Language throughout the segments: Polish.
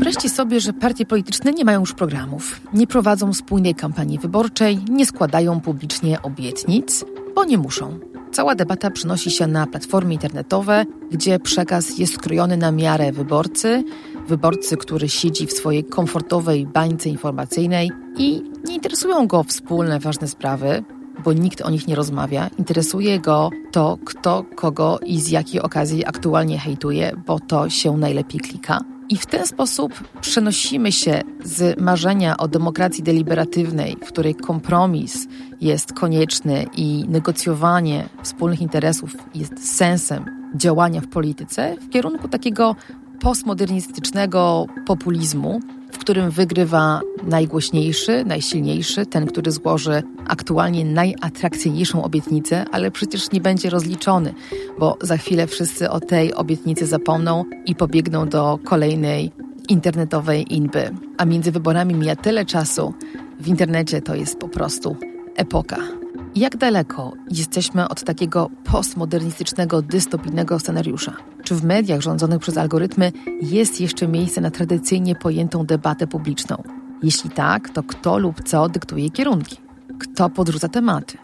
Wyobraźcie sobie, że partie polityczne nie mają już programów, nie prowadzą spójnej kampanii wyborczej, nie składają publicznie obietnic, bo nie muszą. Cała debata przenosi się na platformy internetowe, gdzie przekaz jest skrojony na miarę wyborcy, wyborcy, który siedzi w swojej komfortowej bańce informacyjnej i nie interesują go wspólne ważne sprawy, bo nikt o nich nie rozmawia. Interesuje go to, kto kogo i z jakiej okazji aktualnie hejtuje, bo to się najlepiej klika. I w ten sposób przenosimy się z marzenia o demokracji deliberatywnej, w której kompromis jest konieczny i negocjowanie wspólnych interesów jest sensem działania w polityce, w kierunku takiego postmodernistycznego populizmu, w którym wygrywa najgłośniejszy, najsilniejszy, ten, który złoży aktualnie najatrakcyjniejszą obietnicę, ale przecież nie będzie rozliczony, bo za chwilę wszyscy o tej obietnicy zapomną i pobiegną do kolejnej internetowej inby. A między wyborami mija tyle czasu. W internecie to jest po prostu epoka. Jak daleko jesteśmy od takiego postmodernistycznego, dystopijnego scenariusza? Czy w mediach rządzonych przez algorytmy jest jeszcze miejsce na tradycyjnie pojętą debatę publiczną? Jeśli tak, to kto lub co dyktuje kierunki? Kto podrzuca tematy?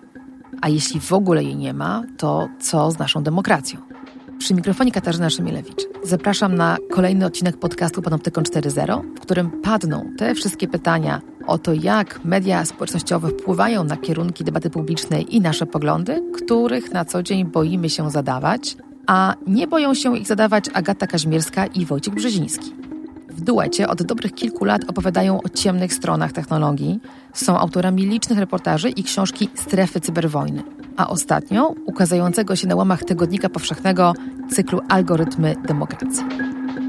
A jeśli w ogóle jej nie ma, to co z naszą demokracją? Przy mikrofonie Katarzyna Szymielewicz. Zapraszam na kolejny odcinek podcastu Panoptykon 4.0, w którym padną te wszystkie pytania o to, jak media społecznościowe wpływają na kierunki debaty publicznej i nasze poglądy, których na co dzień boimy się zadawać, a nie boją się ich zadawać Agata Kaźmierska i Wojciech Brzeziński. W duecie od dobrych kilku lat opowiadają o ciemnych stronach technologii, są autorami licznych reportaży i książki Strefy cyberwojny, a ostatnio ukazającego się na łamach Tygodnika Powszechnego cyklu Algorytmy Demokracji.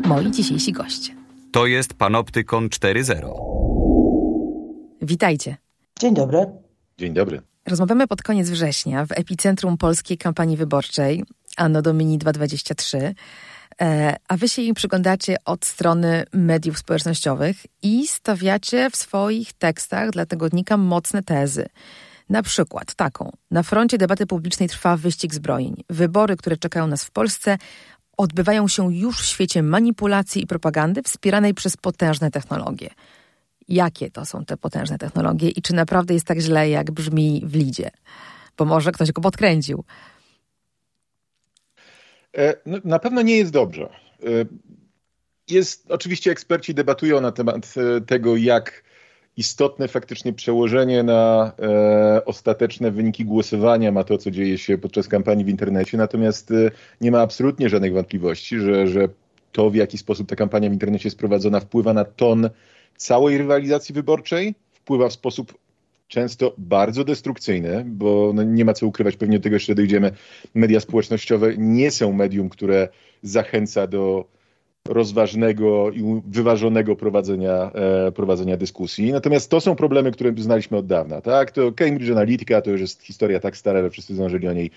Moi dzisiejsi goście. To jest Panoptykon 4.0. Witajcie. Dzień dobry. Dzień dobry. Rozmawiamy pod koniec września w epicentrum polskiej kampanii wyborczej Anno Domini 223, e, a wy się im przyglądacie od strony mediów społecznościowych i stawiacie w swoich tekstach dla tygodnika mocne tezy. Na przykład taką. Na froncie debaty publicznej trwa wyścig zbrojeń. Wybory, które czekają nas w Polsce, odbywają się już w świecie manipulacji i propagandy wspieranej przez potężne technologie. Jakie to są te potężne technologie i czy naprawdę jest tak źle, jak brzmi w lidzie? Bo może ktoś go podkręcił. E, no, na pewno nie jest dobrze. E, jest, oczywiście eksperci debatują na temat e, tego, jak istotne faktycznie przełożenie na e, ostateczne wyniki głosowania ma to, co dzieje się podczas kampanii w internecie. Natomiast e, nie ma absolutnie żadnych wątpliwości, że, że to, w jaki sposób ta kampania w internecie jest prowadzona, wpływa na ton całej rywalizacji wyborczej, wpływa w sposób często bardzo destrukcyjny, bo no nie ma co ukrywać, pewnie do tego jeszcze dojdziemy. Media społecznościowe nie są medium, które zachęca do rozważnego i wyważonego prowadzenia, e, prowadzenia dyskusji. Natomiast to są problemy, które znaliśmy od dawna. Tak? To Cambridge Analytica to już jest historia tak stara, że wszyscy zdążyli o niej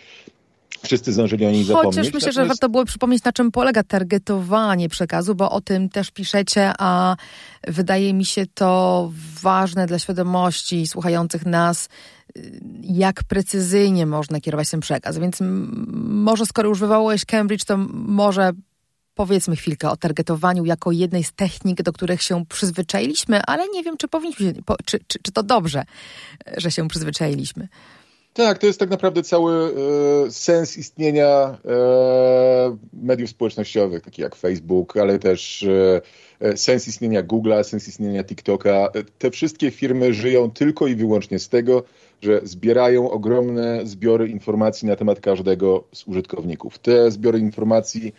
wszyscy zdążyli o niej zapomnieć. Chociaż myślę, że warto było przypomnieć, na czym polega targetowanie przekazu, bo o tym też piszecie, a wydaje mi się to ważne dla świadomości słuchających nas, jak precyzyjnie można kierować ten przekaz. Więc może skoro już wywołałeś Cambridge, to może powiedzmy chwilkę o targetowaniu jako jednej z technik, do których się przyzwyczailiśmy, ale nie wiem, czy powinniśmy, czy, czy, czy to dobrze, że się przyzwyczailić,my Tak, to jest tak naprawdę cały e, sens istnienia e, mediów społecznościowych, takich jak Facebook, ale też e, e sens istnienia Google'a, sens istnienia TikToka. Te wszystkie firmy żyją tylko i wyłącznie z tego, że zbierają ogromne zbiory informacji na temat każdego z użytkowników. Te zbiory informacji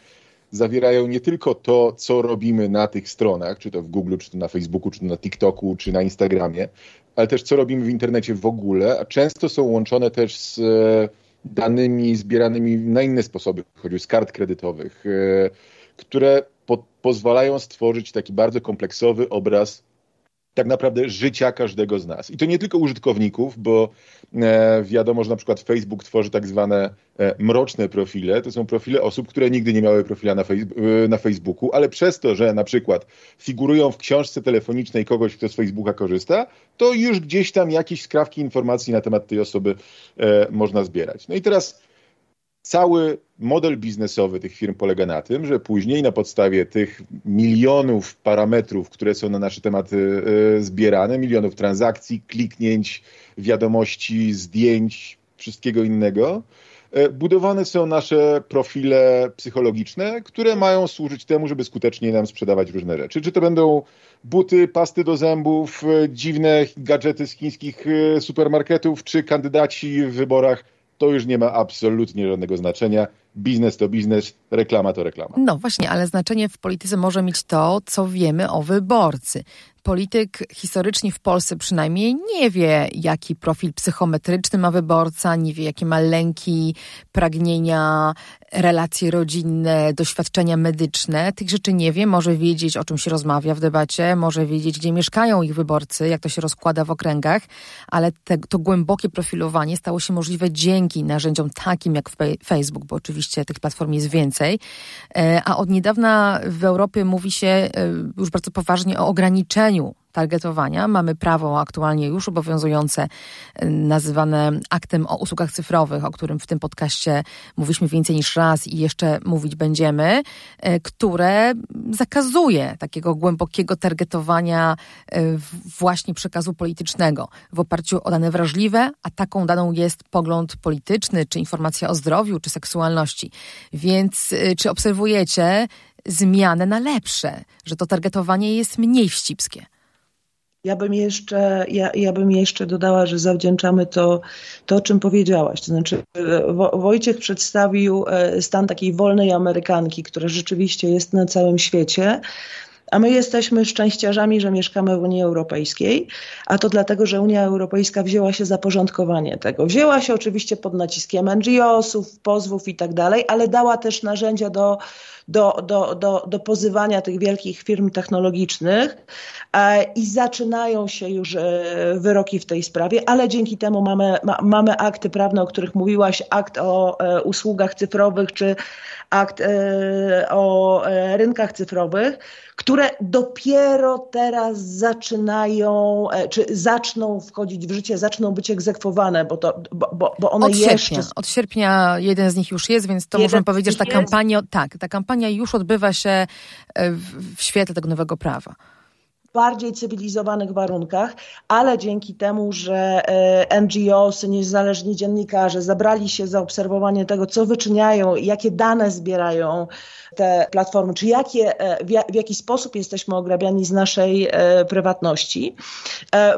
zawierają nie tylko to, co robimy na tych stronach, czy to w Google, czy to na Facebooku, czy to na TikToku, czy na Instagramie, ale też co robimy w internecie w ogóle, a często są łączone też z e, danymi zbieranymi na inne sposoby, choćby z kart kredytowych, e, które po pozwalają stworzyć taki bardzo kompleksowy obraz tak naprawdę życia każdego z nas. I to nie tylko użytkowników, bo e, wiadomo, że na przykład Facebook tworzy tak zwane e, mroczne profile. To są profile osób, które nigdy nie miały profila na, e, na Facebooku, ale przez to, że na przykład figurują w książce telefonicznej kogoś, kto z Facebooka korzysta, to już gdzieś tam jakieś skrawki informacji na temat tej osoby można zbierać. No i teraz cały model biznesowy tych firm polega na tym, że później na podstawie tych milionów parametrów, które są na nasze tematy e, zbierane, milionów transakcji, kliknięć, wiadomości, zdjęć, wszystkiego innego, e, budowane są nasze profile psychologiczne, które mają służyć temu, żeby skutecznie nam sprzedawać różne rzeczy. Czy to będą buty, pasty do zębów, e, dziwne gadżety z chińskich supermarketów, czy kandydaci w wyborach to już nie ma absolutnie żadnego znaczenia. Biznes to biznes, reklama to reklama. No właśnie, ale znaczenie w polityce może mieć to, co wiemy o wyborcy polityk historycznie w Polsce przynajmniej nie wie, jaki profil psychometryczny ma wyborca, nie wie, jakie ma lęki, pragnienia, relacje rodzinne, doświadczenia medyczne. Tych rzeczy nie wie, może wiedzieć, o czym się rozmawia w debacie, może wiedzieć, gdzie mieszkają ich wyborcy, jak to się rozkłada w okręgach, ale te, to głębokie profilowanie stało się możliwe dzięki narzędziom takim jak Facebook, bo oczywiście tych platform jest więcej. E, a od niedawna w Europie mówi się e, już bardzo poważnie o ograniczeniu targetowania. Mamy prawo aktualnie już obowiązujące, y, nazywane aktem o usługach cyfrowych, o którym w tym podcaście mówiliśmy więcej niż raz i jeszcze mówić będziemy, y, które zakazuje takiego głębokiego targetowania y, właśnie przekazu politycznego w oparciu o dane wrażliwe, a taką daną jest pogląd polityczny, czy informacja o zdrowiu, czy seksualności. Więc czy obserwujecie zmianę na lepsze, że to targetowanie jest mniej wścibskie. Ja bym jeszcze, ja, ja bym jeszcze dodała, że zawdzięczamy to, to, o czym powiedziałaś. To znaczy, Wojciech przedstawił e, stan takiej wolnej Amerykanki, która rzeczywiście jest na całym świecie. A my jesteśmy szczęściarzami, że mieszkamy w Unii Europejskiej, a to dlatego, że Unia Europejska wzięła się za porządkowanie tego. Wzięła się oczywiście pod naciskiem NGO-sów, pozwów i tak dalej, ale dała też narzędzia do do, do, do, do pozywania tych wielkich firm technologicznych e, i zaczynają się już e, wyroki w tej sprawie, ale dzięki temu mamy, ma, mamy akty prawne, o których mówiłaś, akt o e, usługach cyfrowych czy akt o rynkach cyfrowych, które dopiero teraz zaczynają, czy zaczną wchodzić w życie, zaczną być egzekwowane, bo, to, bo, bo one od jeszcze... Sierpnia, od sierpnia jeden z nich już jest, więc to możemy powiedzieć, że ta kampania, tak, ta kampania kampania już odbywa się e, w, w świetle tego nowego prawa. Bardziej cywilizowanych warunkach, ale dzięki temu, że e, NGOs, niezależni dziennikarze zabrali się za obserwowanie tego, co wyczyniają, jakie dane zbierają te platformy, czy jakie, e, w jaki sposób jesteśmy ograbiani z naszej prywatności.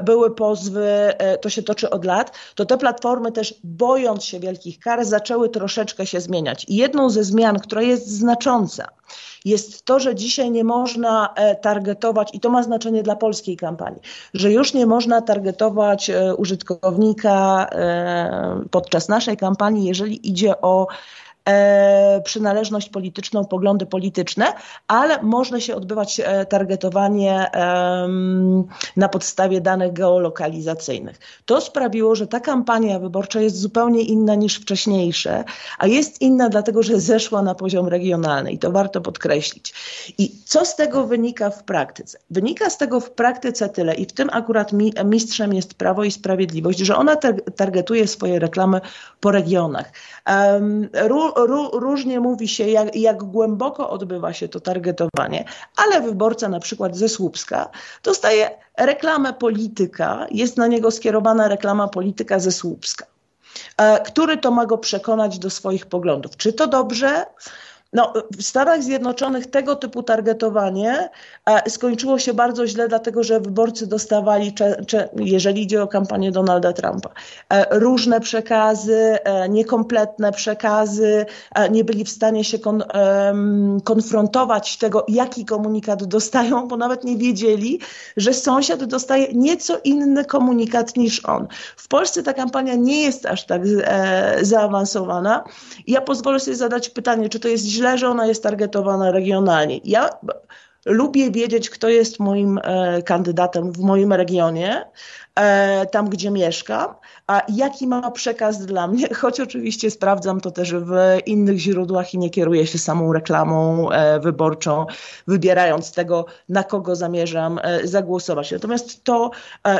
Były pozwy, to się toczy od lat, to te platformy też bojąc się wielkich kar zaczęły troszeczkę się zmieniać. I jedną ze zmian, która jest znacząca, jest to, że dzisiaj nie można e, targetować, i to ma znaczenie dla polskiej kampanii, że już nie można targetować e, użytkownika e, podczas naszej kampanii, jeżeli idzie o e, przynależność polityczną, poglądy polityczne, ale może się odbywać e, targetowanie e, na podstawie danych geolokalizacyjnych. To sprawiło, że ta kampania wyborcza jest zupełnie inna niż wcześniejsze, a jest inna dlatego, że zeszła na poziom regionalny i to warto podkreślić. I co z tego wynika w praktyce? Wynika z tego w praktyce tyle i w tym akurat mi, mistrzem jest Prawo i Sprawiedliwość, że ona targetuje swoje reklamy po regionach. Um, różnie mówi się, jak, jak głęboko odbywa się to targetowanie, ale wyborca na przykład ze Słupska dostaje reklamę polityka, jest na niego skierowana reklama polityka ze Słupska. E, który to ma go przekonać do swoich poglądów? Czy to dobrze? No, w Stanach Zjednoczonych tego typu targetowanie e, skończyło się bardzo źle, dlatego że wyborcy dostawali, jeżeli idzie o kampanię Donalda Trumpa, e, różne przekazy, e, niekompletne przekazy, nie byli w stanie się kon, konfrontować tego, jaki komunikat dostają, bo nawet nie wiedzieli, że sąsiad dostaje nieco inny komunikat niż on. W Polsce ta kampania nie jest aż tak zaawansowana. Ja pozwolę sobie zadać pytanie, czy to jest źle, źle, że ona jest targetowana regionalnie. Ja lubię wiedzieć, kto jest moim kandydatem w moim regionie, tam gdzie mieszkam, a jaki ma przekaz dla mnie, choć oczywiście sprawdzam to też w innych źródłach i nie kieruję się samą reklamą wyborczą, wybierając tego, na kogo zamierzam zagłosować. Natomiast to,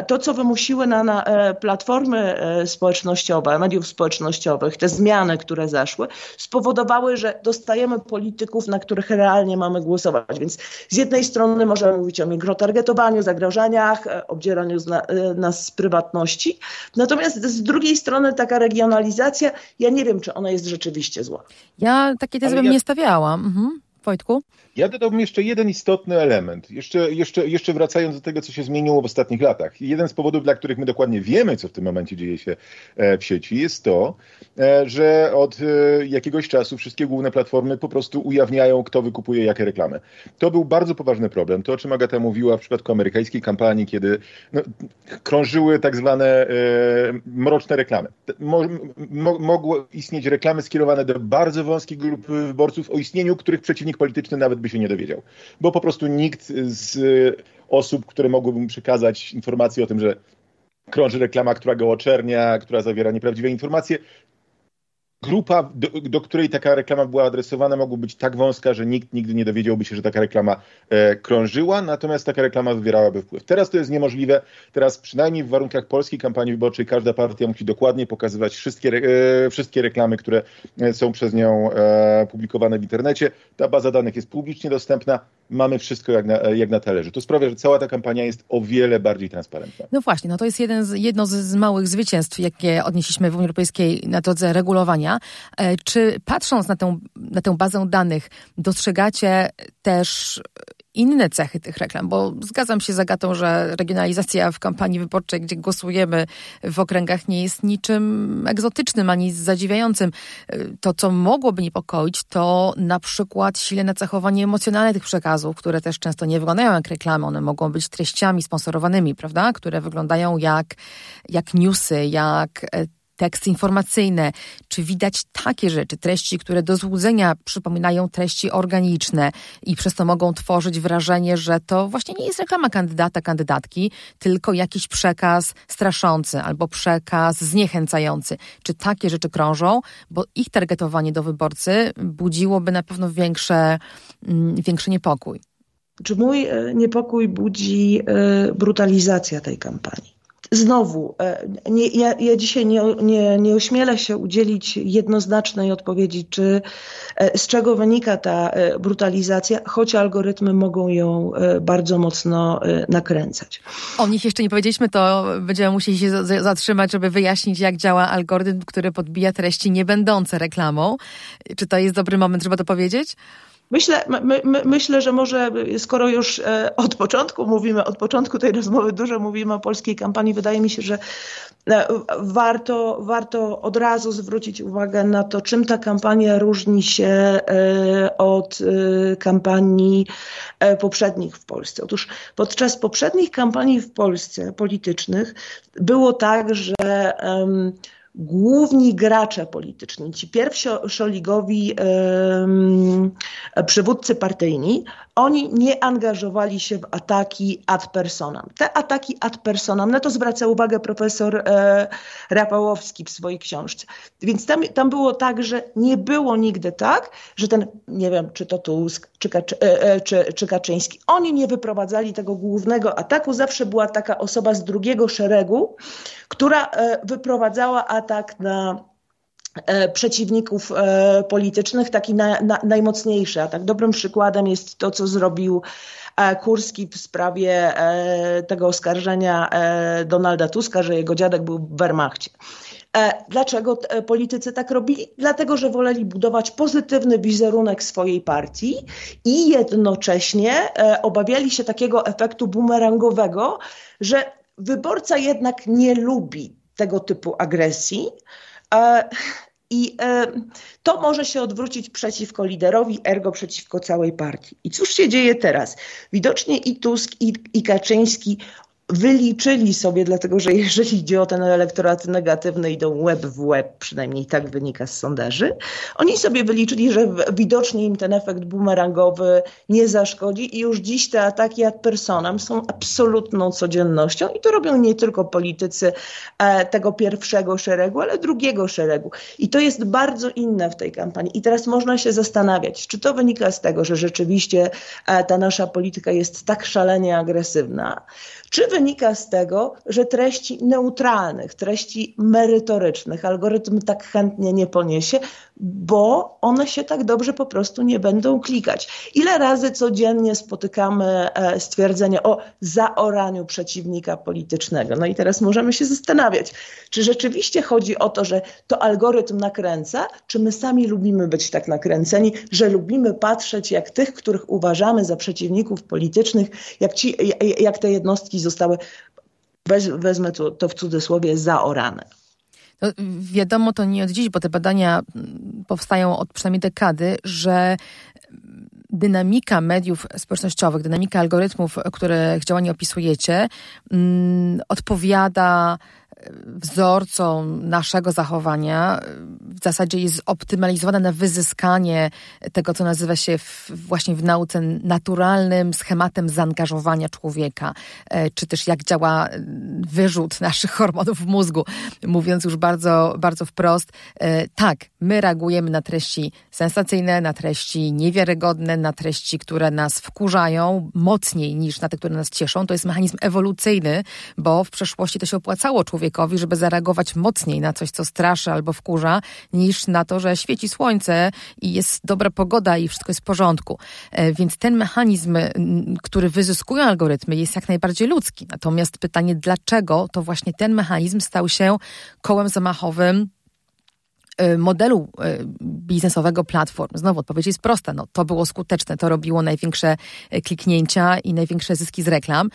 to co wymusiły na, na platformy społecznościowe, mediów społecznościowych, te zmiany, które zaszły, spowodowały, że dostajemy polityków, na których realnie mamy głosować. Więc z jednej strony możemy mówić o mikrotargetowaniu, zagrożeniach, obdzieraniu nas z prywatności, natomiast z drugiej strony taka regionalizacja, ja nie wiem, czy ona jest rzeczywiście zła. Ja takiej tezy bym ja... nie stawiała. Mhm. Wojtku? Ja dodałbym jeszcze jeden istotny element, jeszcze, jeszcze, jeszcze wracając do tego, co się zmieniło w ostatnich latach. Jeden z powodów, dla których my dokładnie wiemy, co w tym momencie dzieje się e, w sieci, jest to, e, że od e, jakiegoś czasu wszystkie główne platformy po prostu ujawniają, kto wykupuje jakie reklamy. To był bardzo poważny problem. To, o czym Agata mówiła w przypadku amerykańskiej kampanii, kiedy no, krążyły tak zwane mroczne reklamy. Mo, mo, istnieć reklamy skierowane do bardzo wąskiej grupy wyborców, o istnieniu których przeciwnik polityczny nawet by się nie dowiedział. Bo po prostu nikt z osób, które mogłyby mu przekazać informacje o tym, że krąży reklama, która go oczernia, która zawiera nieprawdziwe informacje, grupa, do, do, której taka reklama była adresowana, mogła być tak wąska, że nikt nigdy nie dowiedziałby się, że taka reklama e, krążyła, natomiast taka reklama wywierałaby wpływ. Teraz to jest niemożliwe. Teraz przynajmniej w warunkach polskiej kampanii wyborczej każda partia musi dokładnie pokazywać wszystkie, e, wszystkie reklamy, które e, są przez nią e, publikowane w internecie. Ta baza danych jest publicznie dostępna mamy wszystko jak na, jak na talerzu. To sprawia, że cała ta kampania jest o wiele bardziej transparentna. No właśnie, no to jest jeden z, jedno z, z małych zwycięstw, jakie odnieśliśmy w Unii Europejskiej na drodze regulowania. E, czy patrząc na tę, na tę bazę danych, dostrzegacie też inne cechy tych reklam, bo zgadzam się z Agatą, że regionalizacja w kampanii wyborczej, gdzie głosujemy w okręgach nie jest niczym egzotycznym ani zadziwiającym. To, co mogłoby niepokoić, to na przykład silne cechowanie emocjonalne tych przekazów, które też często nie wyglądają jak reklamy, one mogą być treściami sponsorowanymi, prawda, które wyglądają jak, jak newsy, jak e, teksty informacyjne, czy widać takie rzeczy, treści, które do złudzenia przypominają treści organiczne i przez to mogą tworzyć wrażenie, że to właśnie nie jest reklama kandydata, kandydatki, tylko jakiś przekaz straszący albo przekaz zniechęcający. Czy takie rzeczy krążą? Bo ich targetowanie do wyborcy budziłoby na pewno większe, mm, większy niepokój. Czy mój e, niepokój budzi e, brutalizacja tej kampanii? Znowu, e, nie, ja, ja, dzisiaj nie, nie, nie ośmielę się udzielić jednoznacznej odpowiedzi, czy e, z czego wynika ta e, brutalizacja, choć algorytmy mogą ją bardzo mocno nakręcać. O nich jeszcze nie powiedzieliśmy, to będziemy musieli się zatrzymać, żeby wyjaśnić, jak działa algorytm, który podbija treści niebędące reklamą. Czy to jest dobry moment, żeby to powiedzieć? Myślę, my, my, myślę, że może skoro już e, od początku mówimy, od początku tej rozmowy dużo mówimy o polskiej kampanii, wydaje mi się, że e, warto, warto od razu zwrócić uwagę na to, czym ta kampania różni się e, od kampanii poprzednich w Polsce. Otóż podczas poprzednich kampanii w Polsce politycznych było tak, że główni gracze polityczni, ci pierwszoligowi yy, przywódcy partyjni, oni nie angażowali się w ataki ad personam. Te ataki ad personam, na to zwraca uwagę profesor e, Rafałowski w swojej książce. Więc tam, tam było tak, że nie było nigdy tak, że ten, nie wiem, czy to Tusk, czy, e, e, czy, czy Kaczyński, oni nie wyprowadzali tego głównego ataku. Zawsze była taka osoba z drugiego szeregu, która wyprowadzała atak na E, przeciwników e, politycznych, taki na, na, najmocniejszy. A tak dobrym przykładem jest to, co zrobił e, Kurski w sprawie tego oskarżenia Donalda Tuska, że jego dziadek był w Wehrmachcie. Dlaczego politycy tak robili? Dlatego, że woleli budować pozytywny wizerunek swojej partii i jednocześnie obawiali się takiego efektu bumerangowego, że wyborca jednak nie lubi tego typu agresji, i e, to może się odwrócić przeciwko liderowi, ergo przeciwko całej partii. I cóż się dzieje teraz? Widocznie i Tusk, i, i Kaczyński wyliczyli sobie, dlatego że jeżeli idzie o ten elektorat negatywny, idą łeb w łeb, przynajmniej tak wynika z sondaży, oni sobie wyliczyli, że widocznie im ten efekt bumerangowy nie zaszkodzi i już dziś te ataki ad personam są absolutną codziennością i to robią nie tylko politycy e, tego pierwszego szeregu, ale drugiego szeregu. I to jest bardzo inne w tej kampanii. I teraz można się zastanawiać, czy to wynika z tego, że rzeczywiście e, ta nasza polityka jest tak szalenie agresywna, czy wynika z tego, że treści neutralnych, treści merytorycznych algorytm tak chętnie nie poniesie, bo one się tak dobrze po prostu nie będą klikać. Ile razy codziennie spotykamy e, stwierdzenie o zaoraniu przeciwnika politycznego? No i teraz możemy się zastanawiać, czy rzeczywiście chodzi o to, że to algorytm nakręca, czy my sami lubimy być tak nakręceni, że lubimy patrzeć, jak tych, których uważamy za przeciwników politycznych, jak, ci, jak te jednostki zostały, wezmę to, w cudzysłowie, zaorane. No, wiadomo to nie od dziś, bo te badania mm, powstają od przynajmniej dekady, że dynamika mediów społecznościowych, dynamika algorytmów, których działanie opisujecie, mm, odpowiada wzorcą naszego zachowania w zasadzie jest optymalizowana na wyzyskanie tego, co nazywa się w, właśnie w nauce naturalnym schematem zaangażowania człowieka, e, czy też jak działa wyrzut naszych hormonów w mózgu. Mówiąc już bardzo, bardzo wprost, e, tak, my reagujemy na treści sensacyjne, na treści niewiarygodne, na treści, które nas wkurzają mocniej niż na te, które nas cieszą. To jest mechanizm ewolucyjny, bo w przeszłości to się opłacało człowiekowi żeby zareagować mocniej na coś, co straszy albo wkurza, niż na to, że świeci słońce i jest dobra pogoda i wszystko jest w porządku. E, więc ten mechanizm, który wyzyskują algorytmy, jest jak najbardziej ludzki. Natomiast pytanie, dlaczego to właśnie ten mechanizm stał się kołem zamachowym modelu y, biznesowego platform. Znowu odpowiedź jest prosta. No, to było skuteczne, to robiło największe y, kliknięcia i największe zyski z reklam.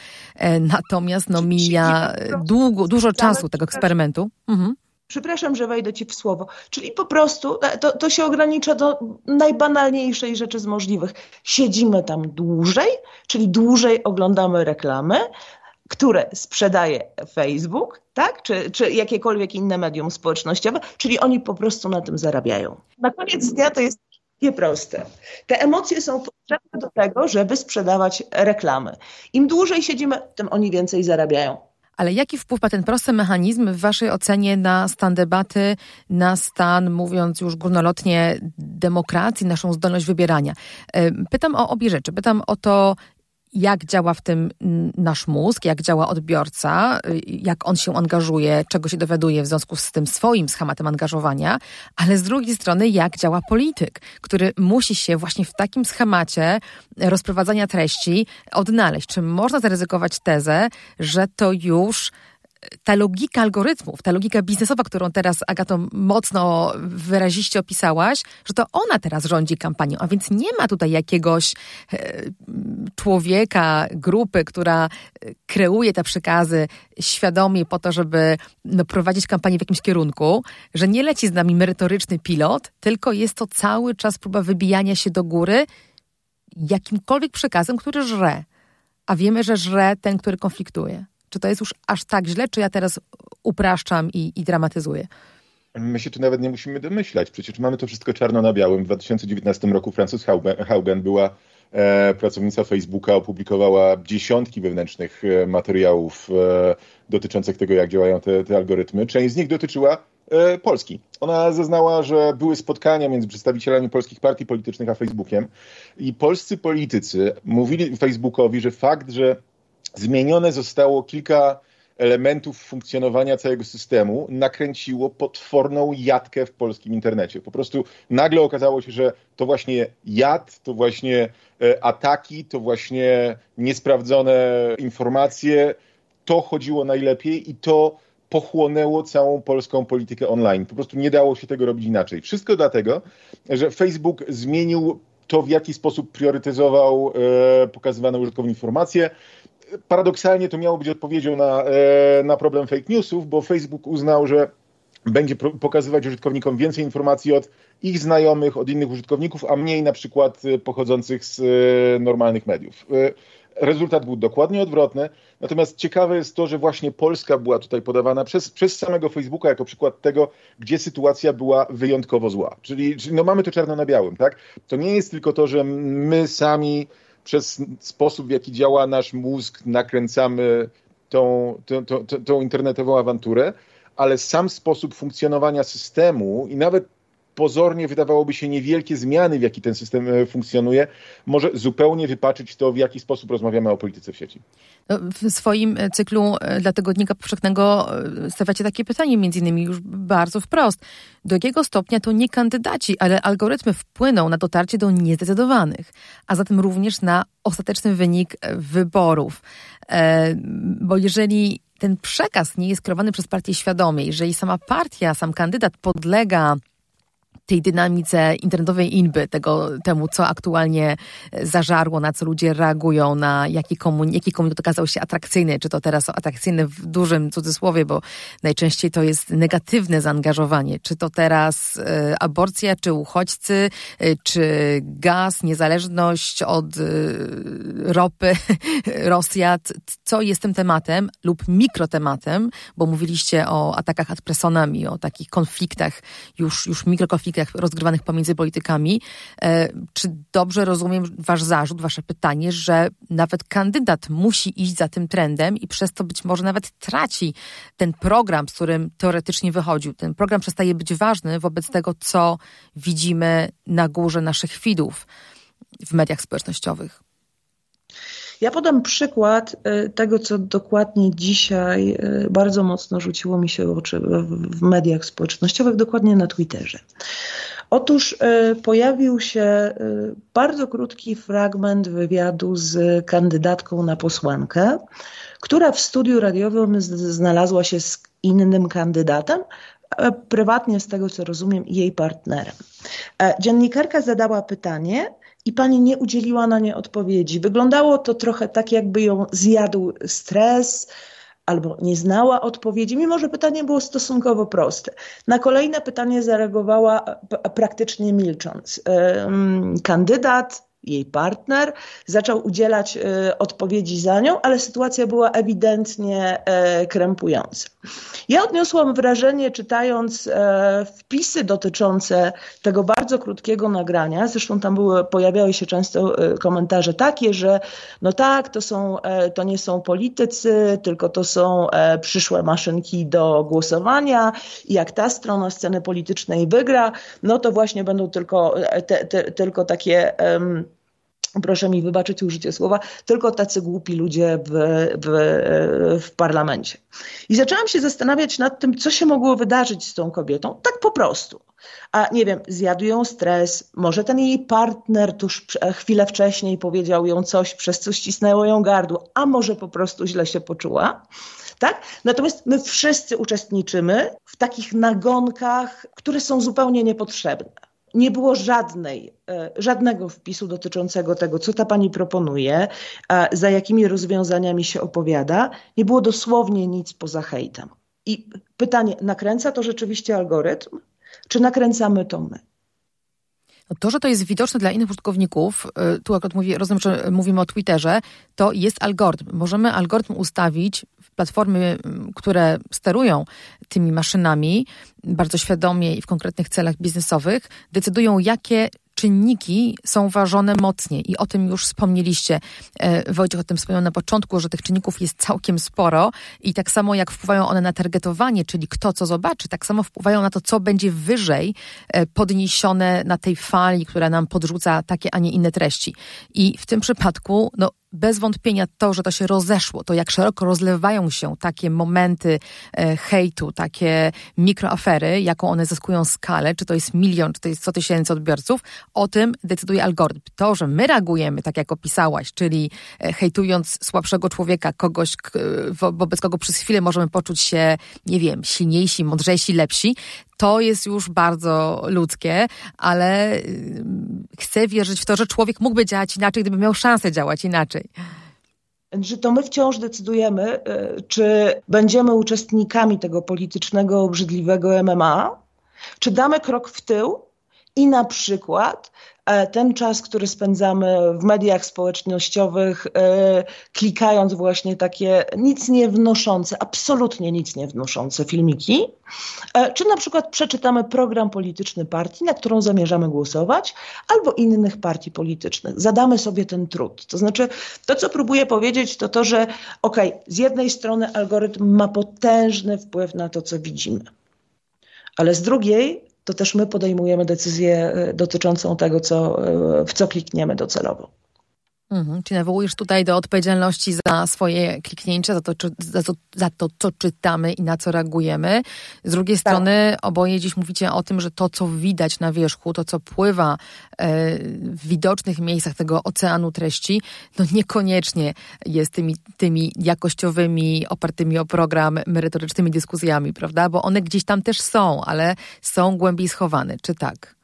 Natomiast no, mija długo, dużo czasu tego eksperymentu. Mhm. Przepraszam, że wejdę ci w słowo. Czyli po prostu e, to, to się ogranicza do najbanalniejszej rzeczy z możliwych. Siedzimy tam dłużej, czyli dłużej oglądamy reklamy, które sprzedaje Facebook, tak? Czy, czy jakiekolwiek inne medium społecznościowe, czyli oni po prostu na tym zarabiają. Na koniec dnia to jest proste. Te emocje są potrzebne do tego, żeby sprzedawać reklamy. Im dłużej siedzimy, tym oni więcej zarabiają. Ale jaki wpływ ma ten prosty mechanizm w Waszej ocenie na stan debaty, na stan, mówiąc już górnolotnie, demokracji, naszą zdolność wybierania? Pytam o obie rzeczy. Pytam o to, jak działa w tym nasz mózg, jak działa odbiorca, y, jak on się angażuje, czego się dowiaduje w związku z tym swoim schematem angażowania, ale z drugiej strony, jak działa polityk, który musi się właśnie w takim schemacie rozprowadzania treści odnaleźć. Czy można zaryzykować tezę, że to już ta logika algorytmów, ta logika biznesowa, którą teraz Agato mocno wyraziście opisałaś, że to ona teraz rządzi kampanią, a więc nie ma tutaj jakiegoś e, człowieka, grupy, która e, kreuje te przekazy świadomie po to, żeby no, prowadzić kampanię w jakimś kierunku, że nie leci z nami merytoryczny pilot, tylko jest to cały czas próba wybijania się do góry jakimkolwiek przekazem, który żre. A wiemy, że żre ten, który konfliktuje. Czy to jest już aż tak źle, czy ja teraz upraszczam i, i dramatyzuję? My się tu nawet nie musimy domyślać. Przecież mamy to wszystko czarno na białym. W 2019 roku Frances Haugen była e, pracownica Facebooka, opublikowała dziesiątki wewnętrznych e, materiałów e, dotyczących tego, jak działają te, te algorytmy. Część z nich dotyczyła e, Polski. Ona zeznała, że były spotkania między przedstawicielami polskich partii politycznych a Facebookiem i polscy politycy mówili Facebookowi, że fakt, że zmienione zostało kilka elementów funkcjonowania całego systemu, nakręciło potworną jadkę w polskim internecie. Po prostu nagle okazało się, że to właśnie jad, to właśnie e, ataki, to właśnie niesprawdzone informacje, to chodziło najlepiej i to pochłonęło całą polską politykę online. Po prostu nie dało się tego robić inaczej. Wszystko dlatego, że Facebook zmienił to, w jaki sposób priorytetyzował e, pokazywane użytkownikom informacje paradoksalnie to miało być odpowiedzią na, e, na problem fake newsów, bo Facebook uznał, że będzie pokazywać użytkownikom więcej informacji od ich znajomych, od innych użytkowników, a mniej na przykład e, pochodzących z e, normalnych mediów. Rezultat był dokładnie odwrotny. Natomiast ciekawe jest to, że właśnie Polska była tutaj podawana przez, przez samego Facebooka jako przykład tego, gdzie sytuacja była wyjątkowo zła. Czyli, czyli no mamy to czarno na białym, tak? To nie jest tylko to, że my sami przez sposób, w jaki działa nasz mózg, nakręcamy tą, tą, tą, tą internetową awanturę, ale sam sposób funkcjonowania systemu i nawet pozornie wydawałoby się niewielkie zmiany, w jaki ten system e, funkcjonuje, może zupełnie wypaczyć to, w jaki sposób rozmawiamy o polityce w sieci. No, w swoim e, cyklu e, dla Tygodnika Powszechnego stawiacie takie pytanie, między innymi już bardzo wprost. Do jakiego stopnia to nie kandydaci, ale algorytmy wpłyną na dotarcie do niezdecydowanych, a zatem również na ostateczny wynik wyborów? Bo jeżeli ten przekaz nie jest kierowany przez partię świadomie, jeżeli sama partia, sam kandydat podlega tej dynamice internetowej inby, tego, temu, co aktualnie zażarło, na co ludzie reagują, na jaki, komun, jaki komunikat okazał się atrakcyjny, czy to teraz atrakcyjny w dużym cudzysłowie, bo najczęściej to jest negatywne zaangażowanie, czy to teraz y, aborcja, czy uchodźcy, y, czy gaz, niezależność od y, ropy, Rosja, co jest tym tematem lub mikrotematem, bo mówiliście o atakach ad personami, o takich konfliktach, już, już mikrokonfliktach, rozgrywanych pomiędzy politykami. E, czy dobrze rozumiem wasz zarzut, wasze pytanie, że nawet kandydat musi iść za tym trendem i przez to być może nawet traci ten program, z którym teoretycznie wychodził. Ten program przestaje być ważny wobec tego, co widzimy na górze naszych feedów w mediach społecznościowych. Ja podam przykład e, tego, co dokładnie dzisiaj e, bardzo mocno rzuciło mi się w oczy w mediach społecznościowych, dokładnie na Twitterze. Otóż e, pojawił się bardzo krótki fragment wywiadu z kandydatką na posłankę, która w studiu radiowym znalazła się z innym kandydatem, prywatnie z tego co rozumiem, jej partnerem. Dziennikarka zadała pytanie, i pani nie udzieliła na nie odpowiedzi. Wyglądało to trochę tak, jakby ją zjadł stres albo nie znała odpowiedzi, mimo że pytanie było stosunkowo proste. Na kolejne pytanie zareagowała praktycznie milcząc. Kandydat jej partner, zaczął udzielać e, odpowiedzi za nią, ale sytuacja była ewidentnie e, krępująca. Ja odniosłam wrażenie, czytając e, wpisy dotyczące tego bardzo krótkiego nagrania, zresztą tam były, pojawiały się często komentarze takie, że no tak, to, są, to nie są politycy, tylko to są przyszłe maszynki do głosowania i jak ta strona sceny politycznej wygra, no to właśnie będą tylko, te, te, tylko takie um, proszę mi wybaczyć użycie słowa, tylko tacy głupi ludzie w, w, w parlamencie. I zaczęłam się zastanawiać nad tym, co się mogło wydarzyć z tą kobietą, tak po prostu. A nie wiem, zjadł ją stres, może ten jej partner tuż chwilę wcześniej powiedział ją coś, przez co ścisnęło ją gardło, a może po prostu źle się poczuła. Tak? Natomiast my wszyscy uczestniczymy w takich nagonkach, które są zupełnie niepotrzebne nie było żadnej, e, żadnego wpisu dotyczącego tego, co ta pani proponuje, za jakimi rozwiązaniami się opowiada. Nie było dosłownie nic poza hejtem. I pytanie, nakręca to rzeczywiście algorytm, czy nakręcamy to my? To, że to jest widoczne dla innych użytkowników, e, tu akurat rozumiem, że mówimy o Twitterze, to jest algorytm. Możemy algorytm ustawić platformy, które sterują tymi maszynami bardzo świadomie i w konkretnych celach biznesowych, decydują, jakie czynniki są ważone mocniej i o tym już wspomnieliście. E, Wojciech o tym wspomniał na początku, że tych czynników jest całkiem sporo i tak samo jak wpływają one na targetowanie, czyli kto co zobaczy, tak samo wpływają na to, co będzie wyżej e, podniesione na tej fali, która nam podrzuca takie, a nie inne treści. I w tym przypadku, no, bez wątpienia to, że to się rozeszło, to jak szeroko rozlewają się takie momenty e, hejtu, takie mikroafery, jaką one zyskują skalę, czy to jest milion, czy to jest 100 tysięcy odbiorców, o tym decyduje algorytm. To, że my reagujemy tak, jak opisałaś, czyli e, hejtując słabszego człowieka, kogoś, wo wobec kogo przez chwilę możemy poczuć się, nie wiem, silniejsi, mądrzejsi, lepsi, to jest już bardzo ludzkie, ale y, chcę wierzyć w to, że człowiek mógłby działać inaczej, gdyby miał szansę działać inaczej. Że to my wciąż decydujemy, y, czy będziemy uczestnikami tego politycznego, obrzydliwego MMA, czy damy krok w tył i na przykład ten czas, który spędzamy w mediach społecznościowych, klikając właśnie takie nic nie wnoszące, absolutnie nic nie wnoszące filmiki, czy na przykład przeczytamy program polityczny partii, na którą zamierzamy głosować, albo innych partii politycznych. Zadamy sobie ten trud. To znaczy, to co próbuję powiedzieć, to to, że okej, okay, z jednej strony algorytm ma potężny wpływ na to, co widzimy, ale z drugiej to też my podejmujemy decyzję e, dotyczącą tego, co, e, w co klikniemy docelowo. Mhm, czyli nawołujesz tutaj do odpowiedzialności za swoje kliknięcie, za to, czy, za, to, za to, co czytamy i na co reagujemy. Z drugiej tak. strony oboje dziś mówicie o tym, że to, co widać na wierzchu, to, co pływa e, w widocznych miejscach tego oceanu treści, no niekoniecznie jest tymi, tymi jakościowymi, opartymi o program, merytorycznymi dyskusjami, prawda? Bo one gdzieś tam też są, ale są głębiej schowane, czy tak?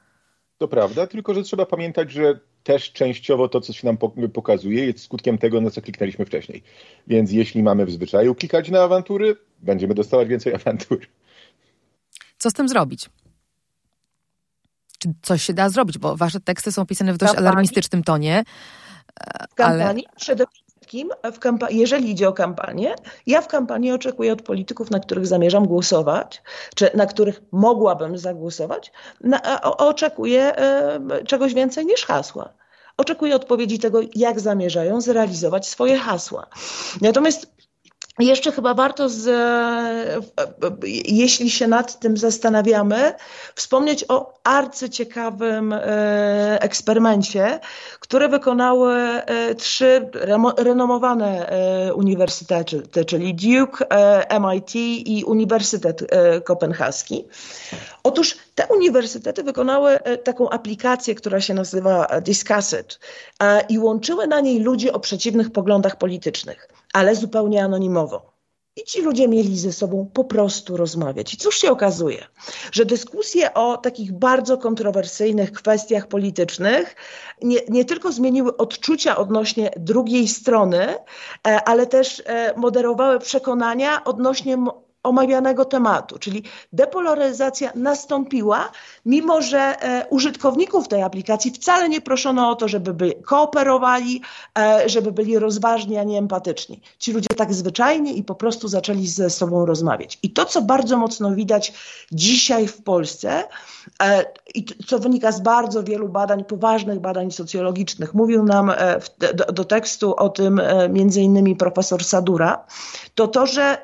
To prawda, tylko że trzeba pamiętać, że też częściowo to, co się nam pokazuje, jest skutkiem tego, na co kliknęliśmy wcześniej. Więc jeśli mamy w zwyczaju klikać na awantury, będziemy dostawać więcej awantur. Co z tym zrobić? Czy coś się da zrobić? Bo wasze teksty są pisane w dość kampanii? alarmistycznym tonie. W kampanii ale... przede wszystkim, kampa- jeżeli idzie o kampanię, ja w kampanii oczekuję od polityków, na których zamierzam głosować, czy na których mogłabym zagłosować, na, oczekuję czegoś więcej niż hasła. Oczekuję odpowiedzi tego, jak zamierzają zrealizować swoje hasła. Natomiast jeszcze chyba warto, z, jeśli się nad tym zastanawiamy, wspomnieć o arcyciekawym e, eksperymencie, który wykonały e, trzy renomowane e, uniwersytety, czyli Duke, MIT i Uniwersytet Kopenhaski. Otóż te uniwersytety wykonały taką aplikację, która się nazywa Discussit i łączyły na niej ludzi o przeciwnych poglądach politycznych ale zupełnie anonimowo. I ci ludzie mieli ze sobą po prostu rozmawiać. I cóż się okazuje? Że dyskusje o takich bardzo kontrowersyjnych kwestiach politycznych nie, nie tylko zmieniły odczucia odnośnie drugiej strony, e, ale też e, moderowały przekonania odnośnie omawianego tematu, czyli depolaryzacja nastąpiła, mimo że e, użytkowników tej aplikacji wcale nie proszono o to, żeby by kooperowali, e, żeby byli rozważni, a nie empatyczni. Ci ludzie tak zwyczajnie i po prostu zaczęli ze sobą rozmawiać. I to, co bardzo mocno widać dzisiaj w Polsce, e, i co wynika z bardzo wielu badań, poważnych badań socjologicznych, mówił nam do, do, tekstu o tym między innymi profesor Sadura, to to, że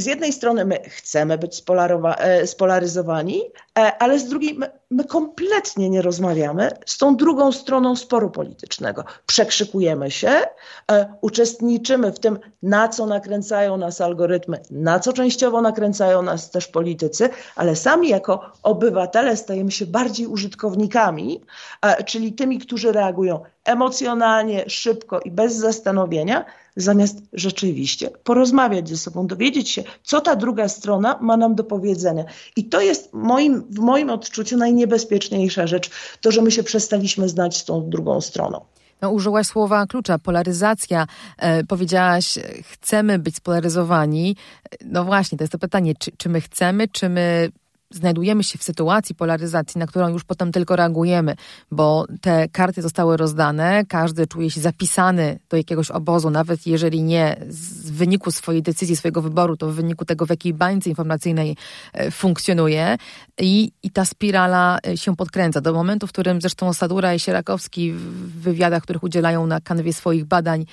z jednej strony my chcemy być e, spolaryzowani, e, ale z drugiej my, my, kompletnie nie rozmawiamy z tą drugą stroną sporu politycznego. Przekrzykujemy się, e, uczestniczymy w tym, na co nakręcają nas algorytmy, na co częściowo nakręcają nas też politycy, ale sami jako obywatele stajemy się bardziej użytkownikami, czyli tymi, którzy reagują emocjonalnie, szybko i bez zastanowienia, zamiast rzeczywiście porozmawiać ze sobą, dowiedzieć się, co ta druga strona ma nam do powiedzenia. I to jest moim, w moim odczuciu najniebezpieczniejsza rzecz, to, że my się przestaliśmy znać z tą drugą stroną. No, użyłaś słowa klucza, polaryzacja. E, powiedziałaś, chcemy być spolaryzowani. No właśnie, to jest to pytanie, czy, czy my chcemy, czy my znajdujemy się w sytuacji polaryzacji, na którą już potem tylko reagujemy, bo te karty zostały rozdane, każdy czuje się zapisany do jakiegoś obozu, nawet jeżeli nie w wyniku swojej decyzji, swojego wyboru, to w wyniku tego, w jakiej bańce informacyjnej e, funkcjonuje i, i ta spirala e, się podkręca. Do momentu, w którym zresztą Sadura i Sierakowski w wywiadach, których udzielają na kanwie swoich badań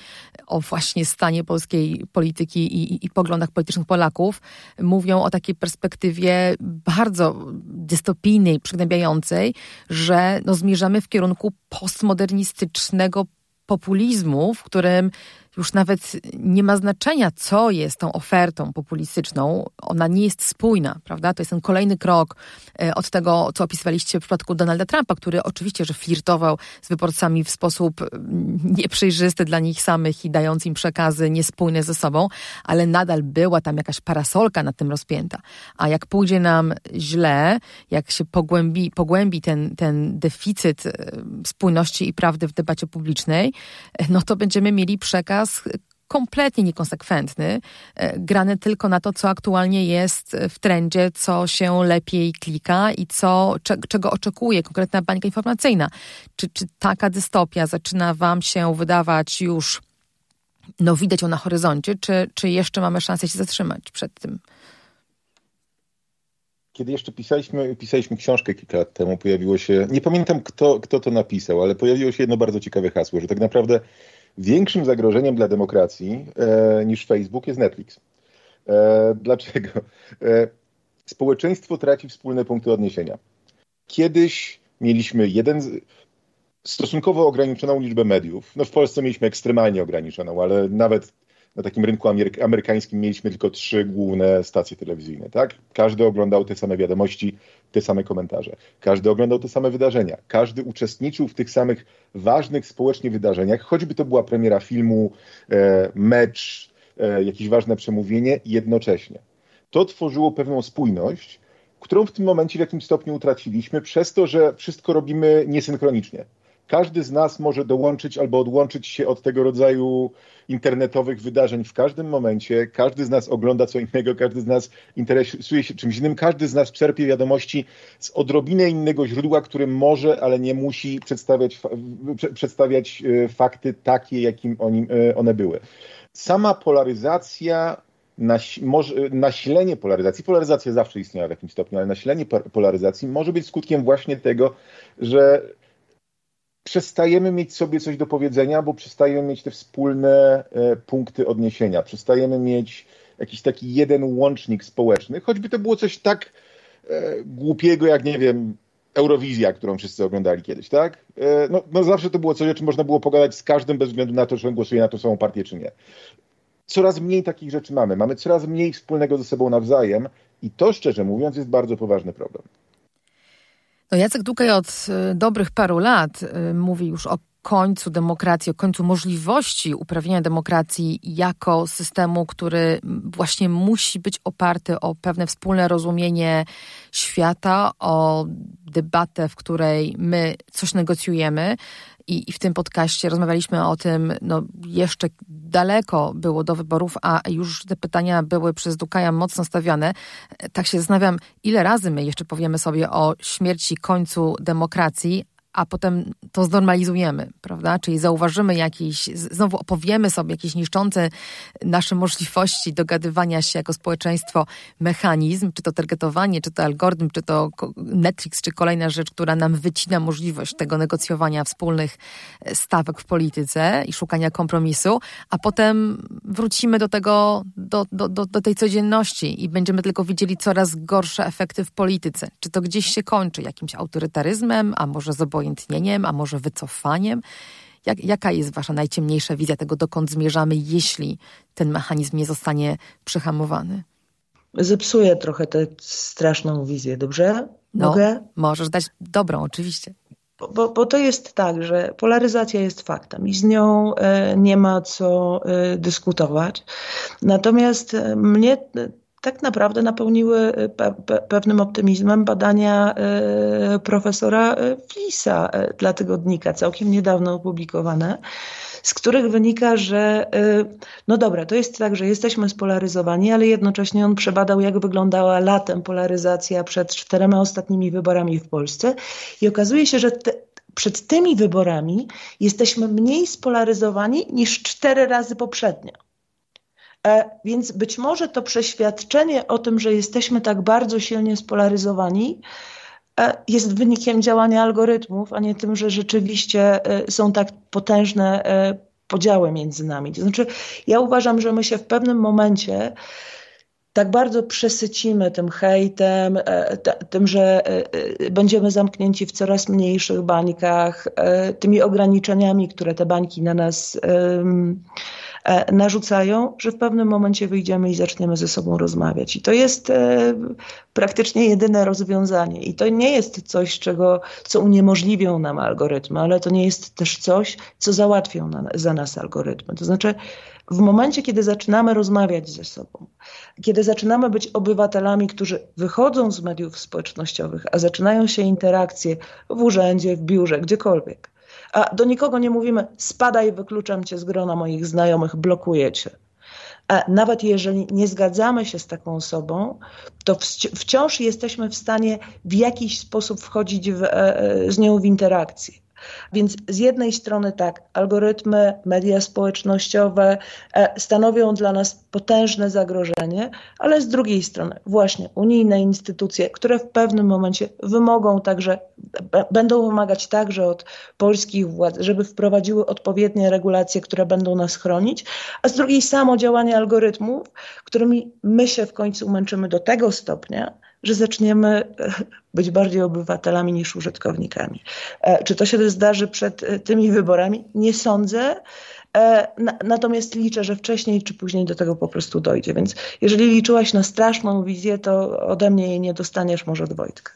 o właśnie stanie polskiej polityki i, i, i poglądach politycznych Polaków, mówią o takiej perspektywie bardzo bardzo dystopijnej, przygnębiającej, że no, zmierzamy w kierunku postmodernistycznego populizmu, w którym już nawet nie ma znaczenia, co jest tą ofertą populistyczną. Ona nie jest spójna, prawda? To jest ten kolejny krok e, od tego, co opisywaliście w przypadku Donalda Trumpa, który oczywiście, że flirtował z wyborcami w sposób mm, nieprzejrzysty dla nich samych i dając im przekazy niespójne ze sobą, ale nadal była tam jakaś parasolka nad tym rozpięta. A jak pójdzie nam źle, jak się pogłębi, pogłębi ten, ten deficyt e, spójności i prawdy w debacie publicznej, e, no to będziemy mieli przekaz kompletnie niekonsekwentny, e, grany tylko na to, co aktualnie jest w trendzie, co się lepiej klika i co, czego oczekuje konkretna bańka informacyjna. Czy, czy taka dystopia zaczyna Wam się wydawać już, no widać ją na horyzoncie, czy, czy jeszcze mamy szansę się zatrzymać przed tym? kiedy jeszcze pisaliśmy, pisaliśmy książkę kilka lat temu, pojawiło się, nie pamiętam kto, kto to napisał, ale pojawiło się jedno bardzo ciekawe hasło, że tak naprawdę większym zagrożeniem dla demokracji e, niż Facebook jest Netflix. E, dlaczego? E, społeczeństwo traci wspólne punkty odniesienia. Kiedyś mieliśmy jeden, z, stosunkowo ograniczoną liczbę mediów. No w Polsce mieliśmy ekstremalnie ograniczoną, ale nawet na takim rynku ameryk amerykańskim mieliśmy tylko trzy główne stacje telewizyjne, tak? Każdy oglądał te same wiadomości, te same komentarze. Każdy oglądał te same wydarzenia. Każdy uczestniczył w tych samych ważnych społecznie wydarzeniach, choćby to była premiera filmu, e, mecz, e, jakieś ważne przemówienie jednocześnie. To tworzyło pewną spójność, którą w tym momencie w jakimś stopniu utraciliśmy przez to, że wszystko robimy niesynchronicznie każdy z nas może dołączyć albo odłączyć się od tego rodzaju internetowych wydarzeń w każdym momencie. Każdy z nas ogląda co innego, każdy z nas interesuje się czymś innym, każdy z nas czerpie wiadomości z odrobinę innego źródła, który może, ale nie musi przedstawiać, przedstawiać e, fakty takie, jakim e, one były. Sama polaryzacja nasilenie polaryzacji, polaryzacja zawsze istniała w jakimś stopniu, ale nasilenie polaryzacji może być skutkiem właśnie tego, że przestajemy mieć sobie coś do powiedzenia, bo przestajemy mieć te wspólne e, punkty odniesienia, przestajemy mieć jakiś taki jeden łącznik społeczny, choćby to było coś tak e, głupiego, jak nie wiem, Eurowizja, którą wszyscy oglądali kiedyś, tak? E, no, no zawsze to było coś, o czym można było pogadać z każdym bez względu na to, czy on głosuje na tą samą partię, czy nie. Coraz mniej takich rzeczy mamy. Mamy coraz mniej wspólnego ze sobą nawzajem i to, szczerze mówiąc, jest bardzo poważny problem. No Jacek Długaj od y, dobrych paru lat y, mówi już o końcu demokracji, o końcu możliwości uprawienia demokracji jako systemu, który właśnie musi być oparty o pewne wspólne rozumienie świata, o debatę, w której my coś negocjujemy. I, i w tym podcaście rozmawialiśmy o tym, no jeszcze daleko było do wyborów, a już te pytania były przez Dukaja mocno stawiane. Tak się zastanawiam, ile razy my jeszcze powiemy sobie o śmierci, końcu demokracji, a potem to znormalizujemy, prawda? Czyli zauważymy jakiś, znowu opowiemy sobie jakieś niszczące nasze możliwości dogadywania się jako społeczeństwo mechanizm, czy to targetowanie, czy to algorytm, czy to Netflix, czy kolejna rzecz, która nam wycina możliwość tego negocjowania wspólnych e, stawek w polityce i szukania kompromisu, a potem wrócimy do tego, do, do, do, do tej codzienności i będziemy tylko widzieli coraz gorsze efekty w polityce. Czy to gdzieś się kończy jakimś autorytaryzmem, a może zobojętnością obojętnieniem, a może wycofaniem? Jak, jaka jest Wasza najciemniejsza wizja tego, dokąd zmierzamy, jeśli ten mechanizm nie zostanie przyhamowany? Zepsuję trochę tę straszną wizję, dobrze? No, Mogę? Możesz dać dobrą, oczywiście. Bo, bo, to jest tak, że polaryzacja jest faktem i z nią e, nie ma co e, dyskutować. Natomiast e, mnie tak naprawdę napełniły e, pe pe pewnym optymizmem badania e, profesora Flisa e, dla tygodnika, całkiem niedawno opublikowane, z których wynika, że no dobra, to jest tak, że jesteśmy spolaryzowani, ale jednocześnie on przebadał, jak wyglądała latem polaryzacja przed czterema ostatnimi wyborami w Polsce i okazuje się, że te, przed tymi wyborami jesteśmy mniej spolaryzowani niż cztery razy poprzednio. E, więc być może to przeświadczenie o tym, że jesteśmy tak bardzo silnie spolaryzowani, e, jest wynikiem działania algorytmów, a nie tym, że rzeczywiście e, są tak potężne podziały między nami. To znaczy, ja uważam, że my się w pewnym momencie tak bardzo przesycimy tym hejtem, tym, że będziemy zamknięci w coraz mniejszych bańkach, tymi ograniczeniami, które te bańki na nas narzucają, że w pewnym momencie wyjdziemy i zaczniemy ze sobą rozmawiać. I to jest e, praktycznie jedyne rozwiązanie. I to nie jest coś, czego, co uniemożliwią nam algorytmy, ale to nie jest też coś, co załatwią na, za nas algorytmy. To znaczy, w momencie, kiedy zaczynamy rozmawiać ze sobą, kiedy zaczynamy być obywatelami, którzy wychodzą z mediów społecznościowych, a zaczynają się interakcje w urzędzie, w biurze, gdziekolwiek, A do nikogo nie mówimy, spadaj, wykluczam cię z grona moich znajomych, blokuję cię. A nawet jeżeli nie zgadzamy się z taką osobą, to wciąż jesteśmy w stanie w jakiś sposób wchodzić w, e, z nią w interakcję. Więc z jednej strony tak, algorytmy, media społecznościowe e, stanowią dla nas potężne zagrożenie, ale z drugiej strony właśnie unijne instytucje, które w pewnym momencie wymogą także, będą wymagać także od polskich władz, żeby wprowadziły odpowiednie regulacje, które będą nas chronić, a z drugiej samo działanie algorytmów, którymi my się w końcu męczymy do tego stopnia, że zaczniemy e, być bardziej obywatelami niż użytkownikami. E, czy to się zdarzy przed e, tymi wyborami? Nie sądzę. Natomiast liczę, że wcześniej czy później do tego po prostu dojdzie. Więc jeżeli liczyłaś na straszną wizję, to ode mnie jej nie dostaniesz, może od Wojtka.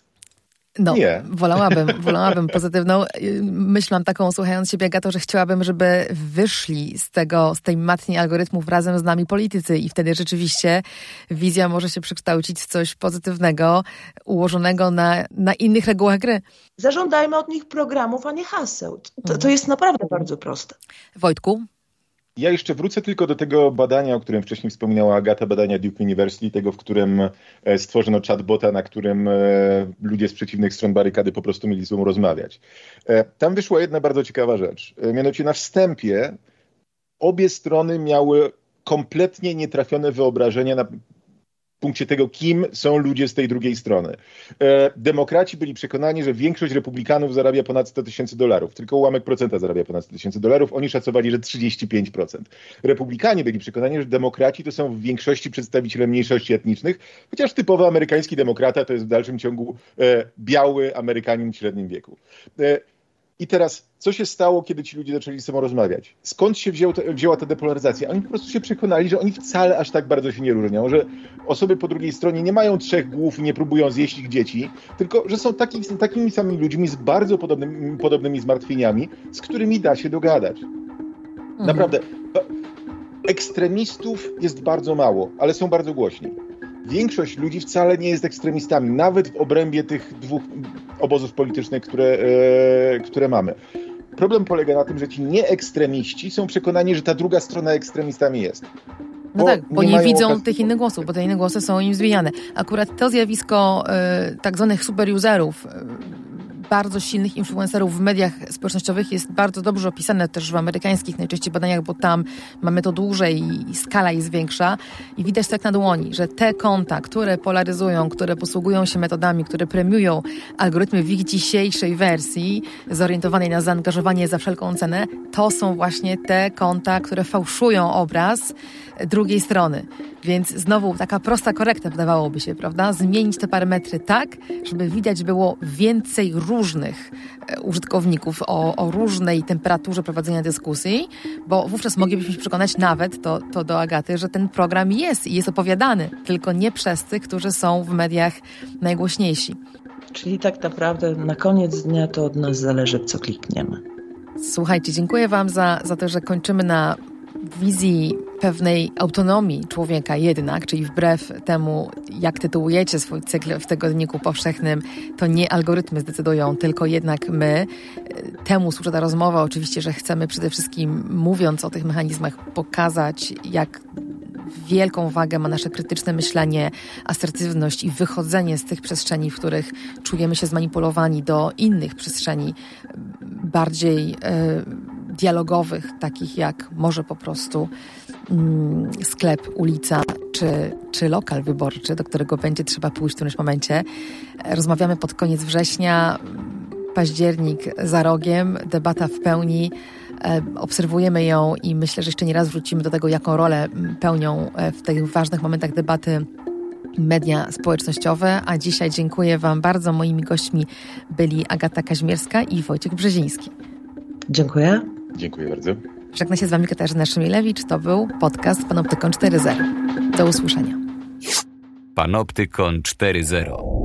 No, Nie. wolałabym, wolałabym pozytywną. Myślałam taką, słuchając siebie, Gato, że chciałabym, żeby wyszli z tego, z tej matni algorytmów razem z nami politycy i wtedy rzeczywiście wizja może się przekształcić w coś pozytywnego, ułożonego na, na innych regułach gry. Zażądajmy od nich programów, a nie haseł. To, to jest naprawdę bardzo proste. Wojtku, ja jeszcze wrócę tylko do tego badania, o którym wcześniej wspominała Agata, badania Duke University, tego, w którym e, stworzono chatbota, na którym e, ludzie z przeciwnych stron barykady po prostu mieli ze sobą rozmawiać. E, tam wyszła jedna bardzo ciekawa rzecz. Mianowicie na wstępie obie strony miały kompletnie nietrafione wyobrażenia na punkcie tego, kim są ludzie z tej drugiej strony. E, demokraci byli przekonani, że większość republikanów zarabia ponad 100 tysięcy dolarów. Tylko ułamek procenta zarabia ponad 100 tysięcy dolarów. Oni szacowali, że 35%. Republikanie byli przekonani, że demokraci to są w większości przedstawiciele mniejszości etnicznych, chociaż typowy amerykański demokrata to jest w dalszym ciągu e, biały Amerykanin w średnim wieku. I teraz, co się stało, kiedy ci ludzie zaczęli ze sobą rozmawiać? Skąd się wziął te, wzięła ta depolaryzacja? Oni po prostu się przekonali, że oni wcale aż tak bardzo się nie różnią, że osoby po drugiej stronie nie mają trzech głów i nie próbują zjeść ich dzieci, tylko że są taki, takimi samymi ludźmi z bardzo podobnymi, podobnymi zmartwieniami, z którymi da się dogadać. Mhm. Naprawdę. Ekstremistów jest bardzo mało, ale są bardzo głośni większość ludzi wcale nie jest ekstremistami, nawet w obrębie tych dwóch obozów politycznych, które, e, które mamy. Problem polega na tym, że ci nieekstremiści są przekonani, że ta druga strona ekstremistami jest. No tak, bo nie, nie widzą tych innych głosów, bo te inne głosy są im zwijane. Akurat to zjawisko y, tak zwanych superuserów, y, bardzo silnych influencerów w mediach społecznościowych. Jest bardzo dobrze opisane też w amerykańskich najczęściej badaniach, bo tam mamy to dłużej i skala jest większa. I widać tak na dłoni, że te konta, które polaryzują, które posługują się metodami, które premiują algorytmy w ich dzisiejszej wersji, zorientowanej na zaangażowanie za wszelką cenę, to są właśnie te konta, które fałszują obraz drugiej strony. Więc znowu taka prosta korekta wydawałoby się, prawda? Zmienić te parametry tak, żeby widać było więcej różnych e, użytkowników o, o różnej temperaturze prowadzenia dyskusji, bo wówczas moglibyśmy się przekonać nawet, to, to do Agaty, że ten program jest i jest opowiadany, tylko nie przez tych, którzy są w mediach najgłośniejsi. Czyli tak naprawdę na koniec dnia to od nas zależy, co klikniemy. Słuchajcie, dziękuję Wam za, za to, że kończymy na wizji pewnej autonomii człowieka jednak, czyli wbrew temu, jak tytułujecie swój cykl w tygodniku powszechnym, to nie algorytmy zdecydują, tylko jednak my. Temu służy ta rozmowa. Oczywiście, że chcemy przede wszystkim, mówiąc o tych mechanizmach, pokazać, jak wielką wagę ma nasze krytyczne myślenie, asertywność i wychodzenie z tych przestrzeni, w których czujemy się zmanipulowani do innych przestrzeni bardziej. Yy, dialogowych, takich jak może po prostu mm, sklep, ulica czy, czy lokal wyborczy, do którego będzie trzeba pójść w którymś momencie. Rozmawiamy pod koniec września, październik za rogiem, debata w pełni. E, obserwujemy ją i myślę, że jeszcze nie raz wrócimy do tego, jaką rolę pełnią e, w tych ważnych momentach debaty media społecznościowe. A dzisiaj dziękuję Wam bardzo. Moimi gośćmi byli Agata Kaźmierska i Wojciech Brzeziński. Dziękuję. Dziękuję bardzo. Żegna się z Wami Katarzyna Szymilewicz. To był podcast Panoptykon 4.0. Do usłyszenia. Panoptykon 4.0